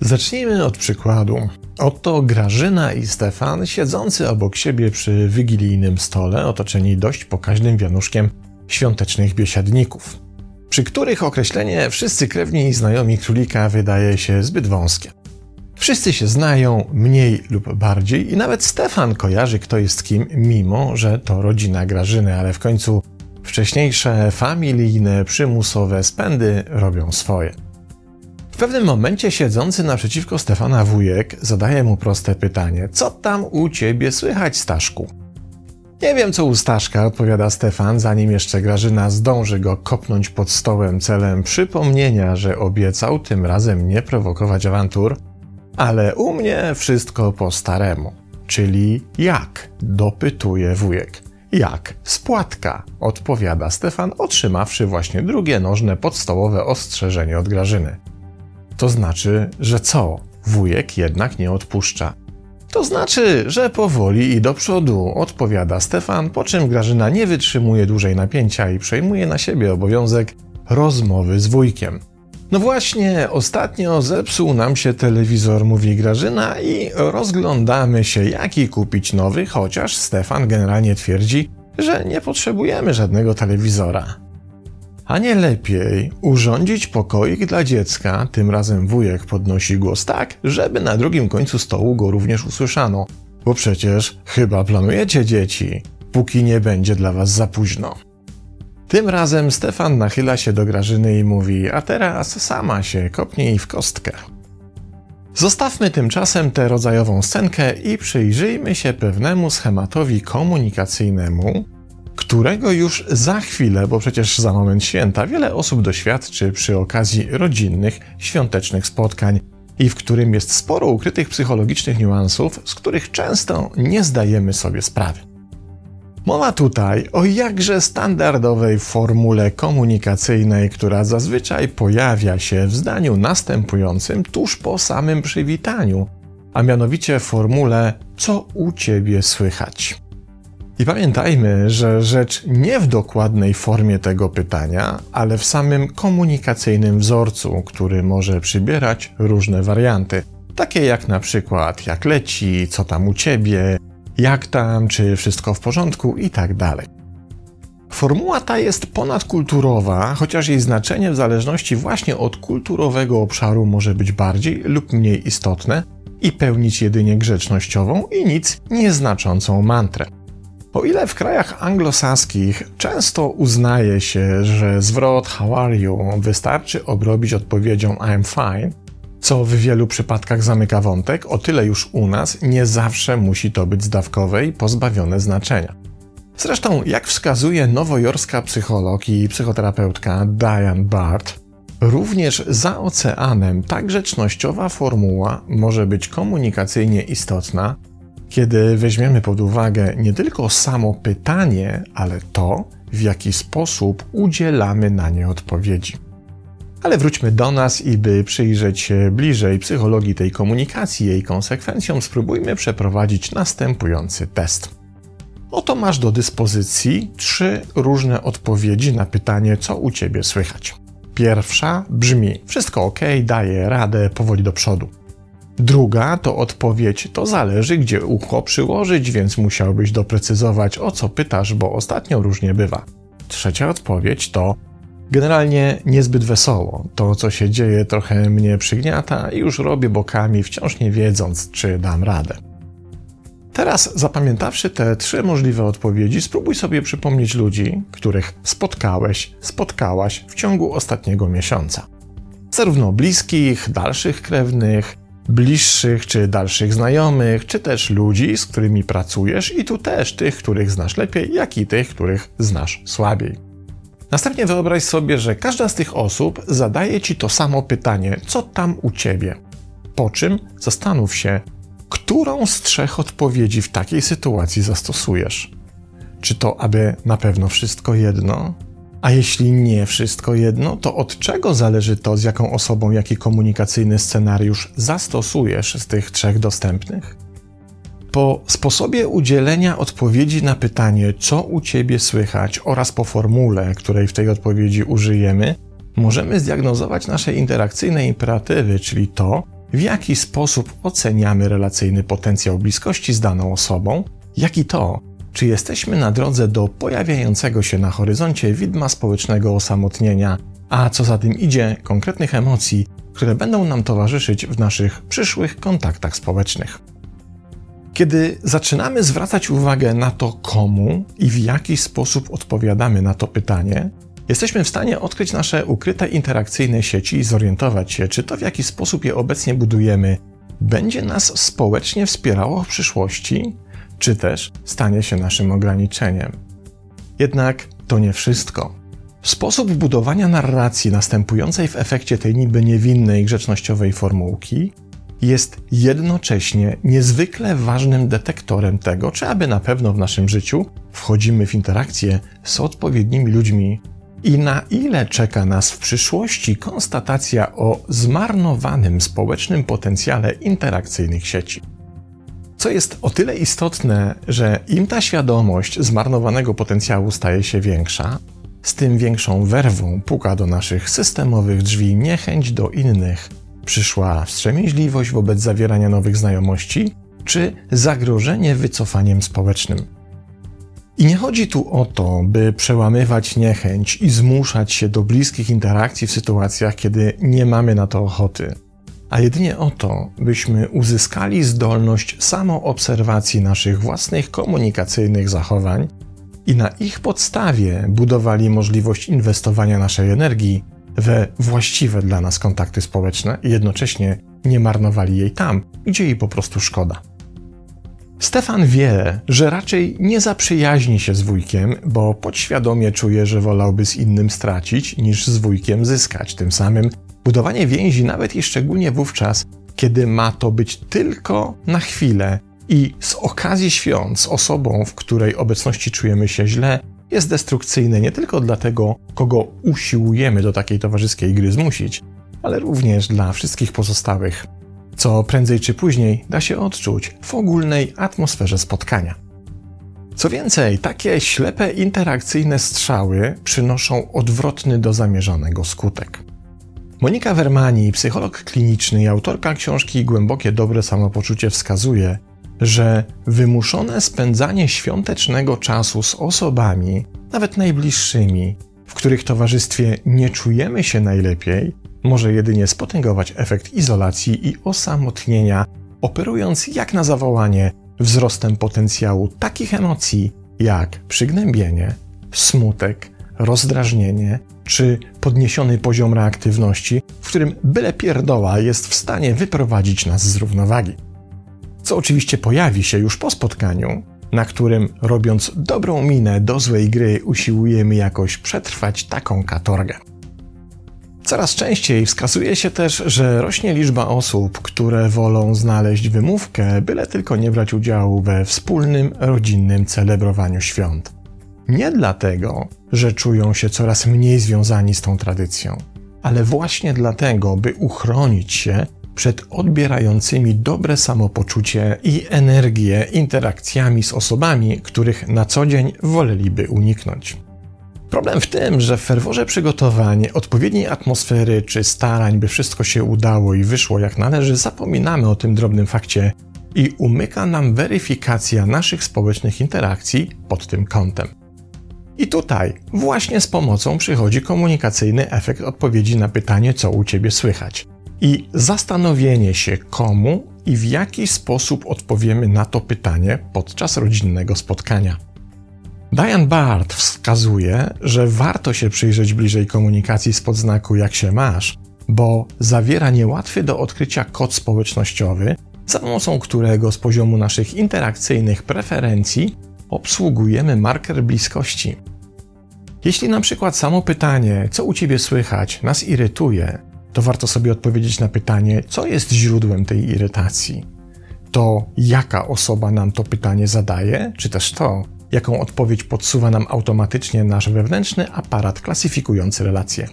Zacznijmy od przykładu. Oto Grażyna i Stefan siedzący obok siebie przy wigilijnym stole, otoczeni dość pokaźnym wianuszkiem świątecznych biesiadników, przy których określenie wszyscy krewni i znajomi królika wydaje się zbyt wąskie. Wszyscy się znają mniej lub bardziej i nawet Stefan kojarzy kto jest kim, mimo że to rodzina Grażyny, ale w końcu wcześniejsze familijne, przymusowe spędy robią swoje. W pewnym momencie siedzący naprzeciwko Stefana wujek zadaje mu proste pytanie: Co tam u ciebie słychać, Staszku? Nie wiem, co u Staszka, odpowiada Stefan, zanim jeszcze Grażyna zdąży go kopnąć pod stołem celem przypomnienia, że obiecał tym razem nie prowokować awantur, ale u mnie wszystko po staremu. Czyli jak? dopytuje wujek. Jak? Spłatka, odpowiada Stefan, otrzymawszy właśnie drugie nożne podstawowe ostrzeżenie od Grażyny. To znaczy, że co? Wujek jednak nie odpuszcza. To znaczy, że powoli i do przodu, odpowiada Stefan, po czym Grażyna nie wytrzymuje dłużej napięcia i przejmuje na siebie obowiązek rozmowy z wujkiem. No właśnie, ostatnio zepsuł nam się telewizor, mówi Grażyna, i rozglądamy się, jaki kupić nowy, chociaż Stefan generalnie twierdzi, że nie potrzebujemy żadnego telewizora. A nie lepiej urządzić pokoik dla dziecka, tym razem wujek podnosi głos tak, żeby na drugim końcu stołu go również usłyszano. Bo przecież chyba planujecie dzieci, póki nie będzie dla was za późno. Tym razem Stefan nachyla się do Grażyny i mówi: A teraz sama się kopnij w kostkę. Zostawmy tymczasem tę rodzajową scenkę i przyjrzyjmy się pewnemu schematowi komunikacyjnemu, którego już za chwilę, bo przecież za moment święta, wiele osób doświadczy przy okazji rodzinnych, świątecznych spotkań i w którym jest sporo ukrytych psychologicznych niuansów, z których często nie zdajemy sobie sprawy. Mowa tutaj o jakże standardowej formule komunikacyjnej, która zazwyczaj pojawia się w zdaniu następującym tuż po samym przywitaniu, a mianowicie formule co u ciebie słychać. I pamiętajmy, że rzecz nie w dokładnej formie tego pytania, ale w samym komunikacyjnym wzorcu, który może przybierać różne warianty, takie jak na przykład jak leci, co tam u ciebie, jak tam, czy wszystko w porządku i tak dalej. Formuła ta jest ponadkulturowa, chociaż jej znaczenie w zależności właśnie od kulturowego obszaru może być bardziej lub mniej istotne i pełnić jedynie grzecznościową i nic nieznaczącą mantrę. O ile w krajach anglosaskich często uznaje się, że zwrot how are you wystarczy obrobić odpowiedzią I'm fine, co w wielu przypadkach zamyka wątek, o tyle już u nas nie zawsze musi to być zdawkowe i pozbawione znaczenia. Zresztą, jak wskazuje nowojorska psycholog i psychoterapeutka Diane Bart, również za oceanem ta grzecznościowa formuła może być komunikacyjnie istotna, kiedy weźmiemy pod uwagę nie tylko samo pytanie, ale to, w jaki sposób udzielamy na nie odpowiedzi. Ale wróćmy do nas i by przyjrzeć się bliżej psychologii tej komunikacji i jej konsekwencjom, spróbujmy przeprowadzić następujący test. Oto masz do dyspozycji trzy różne odpowiedzi na pytanie, co u ciebie słychać. Pierwsza brzmi: Wszystko ok, daję radę, powoli do przodu. Druga to odpowiedź: To zależy, gdzie ucho przyłożyć, więc musiałbyś doprecyzować, o co pytasz, bo ostatnio różnie bywa. Trzecia odpowiedź to Generalnie niezbyt wesoło. To, co się dzieje, trochę mnie przygniata i już robię bokami, wciąż nie wiedząc, czy dam radę. Teraz, zapamiętawszy te trzy możliwe odpowiedzi, spróbuj sobie przypomnieć ludzi, których spotkałeś, spotkałaś w ciągu ostatniego miesiąca. Zarówno bliskich, dalszych krewnych, bliższych czy dalszych znajomych, czy też ludzi, z którymi pracujesz, i tu też tych, których znasz lepiej, jak i tych, których znasz słabiej. Następnie wyobraź sobie, że każda z tych osób zadaje ci to samo pytanie: co tam u ciebie? Po czym zastanów się, którą z trzech odpowiedzi w takiej sytuacji zastosujesz. Czy to aby na pewno wszystko jedno? A jeśli nie wszystko jedno, to od czego zależy to, z jaką osobą jaki komunikacyjny scenariusz zastosujesz z tych trzech dostępnych? Po sposobie udzielenia odpowiedzi na pytanie, co u ciebie słychać, oraz po formule, której w tej odpowiedzi użyjemy, możemy zdiagnozować nasze interakcyjne imperatywy, czyli to, w jaki sposób oceniamy relacyjny potencjał bliskości z daną osobą, jak i to, czy jesteśmy na drodze do pojawiającego się na horyzoncie widma społecznego osamotnienia, a co za tym idzie, konkretnych emocji, które będą nam towarzyszyć w naszych przyszłych kontaktach społecznych. Kiedy zaczynamy zwracać uwagę na to, komu i w jaki sposób odpowiadamy na to pytanie, jesteśmy w stanie odkryć nasze ukryte interakcyjne sieci i zorientować się, czy to w jaki sposób je obecnie budujemy będzie nas społecznie wspierało w przyszłości, czy też stanie się naszym ograniczeniem. Jednak to nie wszystko. Sposób budowania narracji następującej w efekcie tej niby niewinnej grzecznościowej formułki jest jednocześnie niezwykle ważnym detektorem tego, czy aby na pewno w naszym życiu wchodzimy w interakcję z odpowiednimi ludźmi i na ile czeka nas w przyszłości konstatacja o zmarnowanym społecznym potencjale interakcyjnych sieci. Co jest o tyle istotne, że im ta świadomość zmarnowanego potencjału staje się większa, z tym większą werwą puka do naszych systemowych drzwi niechęć do innych. Przyszła wstrzemięźliwość wobec zawierania nowych znajomości, czy zagrożenie wycofaniem społecznym. I nie chodzi tu o to, by przełamywać niechęć i zmuszać się do bliskich interakcji w sytuacjach, kiedy nie mamy na to ochoty, a jedynie o to, byśmy uzyskali zdolność samoobserwacji naszych własnych komunikacyjnych zachowań i na ich podstawie budowali możliwość inwestowania naszej energii we właściwe dla nas kontakty społeczne i jednocześnie nie marnowali jej tam, gdzie jej po prostu szkoda. Stefan wie, że raczej nie zaprzyjaźni się z wujkiem, bo podświadomie czuje, że wolałby z innym stracić niż z wujkiem zyskać. Tym samym budowanie więzi, nawet i szczególnie wówczas, kiedy ma to być tylko na chwilę i z okazji świąt z osobą, w której obecności czujemy się źle, jest destrukcyjne nie tylko dla tego, kogo usiłujemy do takiej towarzyskiej gry zmusić, ale również dla wszystkich pozostałych, co prędzej czy później da się odczuć w ogólnej atmosferze spotkania. Co więcej, takie ślepe interakcyjne strzały przynoszą odwrotny do zamierzonego skutek. Monika Wermani, psycholog kliniczny i autorka książki Głębokie dobre samopoczucie wskazuje, że wymuszone spędzanie świątecznego czasu z osobami, nawet najbliższymi, w których towarzystwie nie czujemy się najlepiej, może jedynie spotęgować efekt izolacji i osamotnienia, operując jak na zawołanie wzrostem potencjału takich emocji jak przygnębienie, smutek, rozdrażnienie czy podniesiony poziom reaktywności, w którym byle pierdoła jest w stanie wyprowadzić nas z równowagi co oczywiście pojawi się już po spotkaniu, na którym robiąc dobrą minę do złej gry usiłujemy jakoś przetrwać taką katorgę. Coraz częściej wskazuje się też, że rośnie liczba osób, które wolą znaleźć wymówkę, byle tylko nie brać udziału we wspólnym, rodzinnym celebrowaniu świąt. Nie dlatego, że czują się coraz mniej związani z tą tradycją, ale właśnie dlatego, by uchronić się przed odbierającymi dobre samopoczucie i energię interakcjami z osobami, których na co dzień woleliby uniknąć. Problem w tym, że w ferworze przygotowań, odpowiedniej atmosfery czy starań, by wszystko się udało i wyszło jak należy, zapominamy o tym drobnym fakcie i umyka nam weryfikacja naszych społecznych interakcji pod tym kątem. I tutaj właśnie z pomocą przychodzi komunikacyjny efekt odpowiedzi na pytanie, co u ciebie słychać i zastanowienie się, komu i w jaki sposób odpowiemy na to pytanie podczas rodzinnego spotkania. Diane Bart wskazuje, że warto się przyjrzeć bliżej komunikacji spod znaku jak się masz, bo zawiera niełatwy do odkrycia kod społecznościowy, za pomocą którego z poziomu naszych interakcyjnych preferencji obsługujemy marker bliskości. Jeśli na przykład samo pytanie, co u ciebie słychać, nas irytuje, to warto sobie odpowiedzieć na pytanie, co jest źródłem tej irytacji. To, jaka osoba nam to pytanie zadaje, czy też to, jaką odpowiedź podsuwa nam automatycznie nasz wewnętrzny aparat klasyfikujący relacje.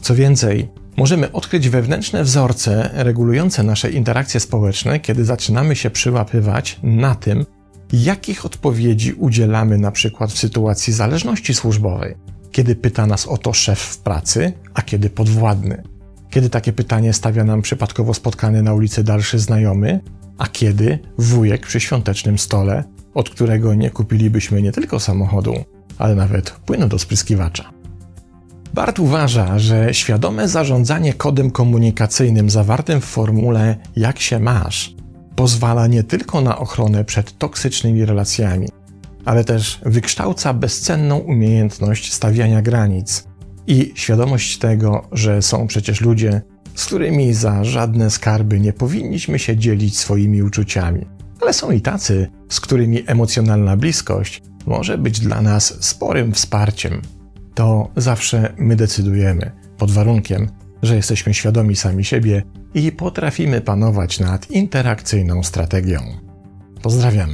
Co więcej, Możemy odkryć wewnętrzne wzorce regulujące nasze interakcje społeczne, kiedy zaczynamy się przyłapywać na tym, jakich odpowiedzi udzielamy na przykład w sytuacji zależności służbowej. Kiedy pyta nas o to szef w pracy, a kiedy podwładny. Kiedy takie pytanie stawia nam przypadkowo spotkany na ulicy dalszy znajomy, a kiedy wujek przy świątecznym stole, od którego nie kupilibyśmy nie tylko samochodu, ale nawet płynu do spryskiwacza. Bart uważa, że świadome zarządzanie kodem komunikacyjnym zawartym w formule jak się masz pozwala nie tylko na ochronę przed toksycznymi relacjami, ale też wykształca bezcenną umiejętność stawiania granic i świadomość tego, że są przecież ludzie, z którymi za żadne skarby nie powinniśmy się dzielić swoimi uczuciami. Ale są i tacy, z którymi emocjonalna bliskość może być dla nas sporym wsparciem. To zawsze my decydujemy, pod warunkiem, że jesteśmy świadomi sami siebie i potrafimy panować nad interakcyjną strategią. Pozdrawiam.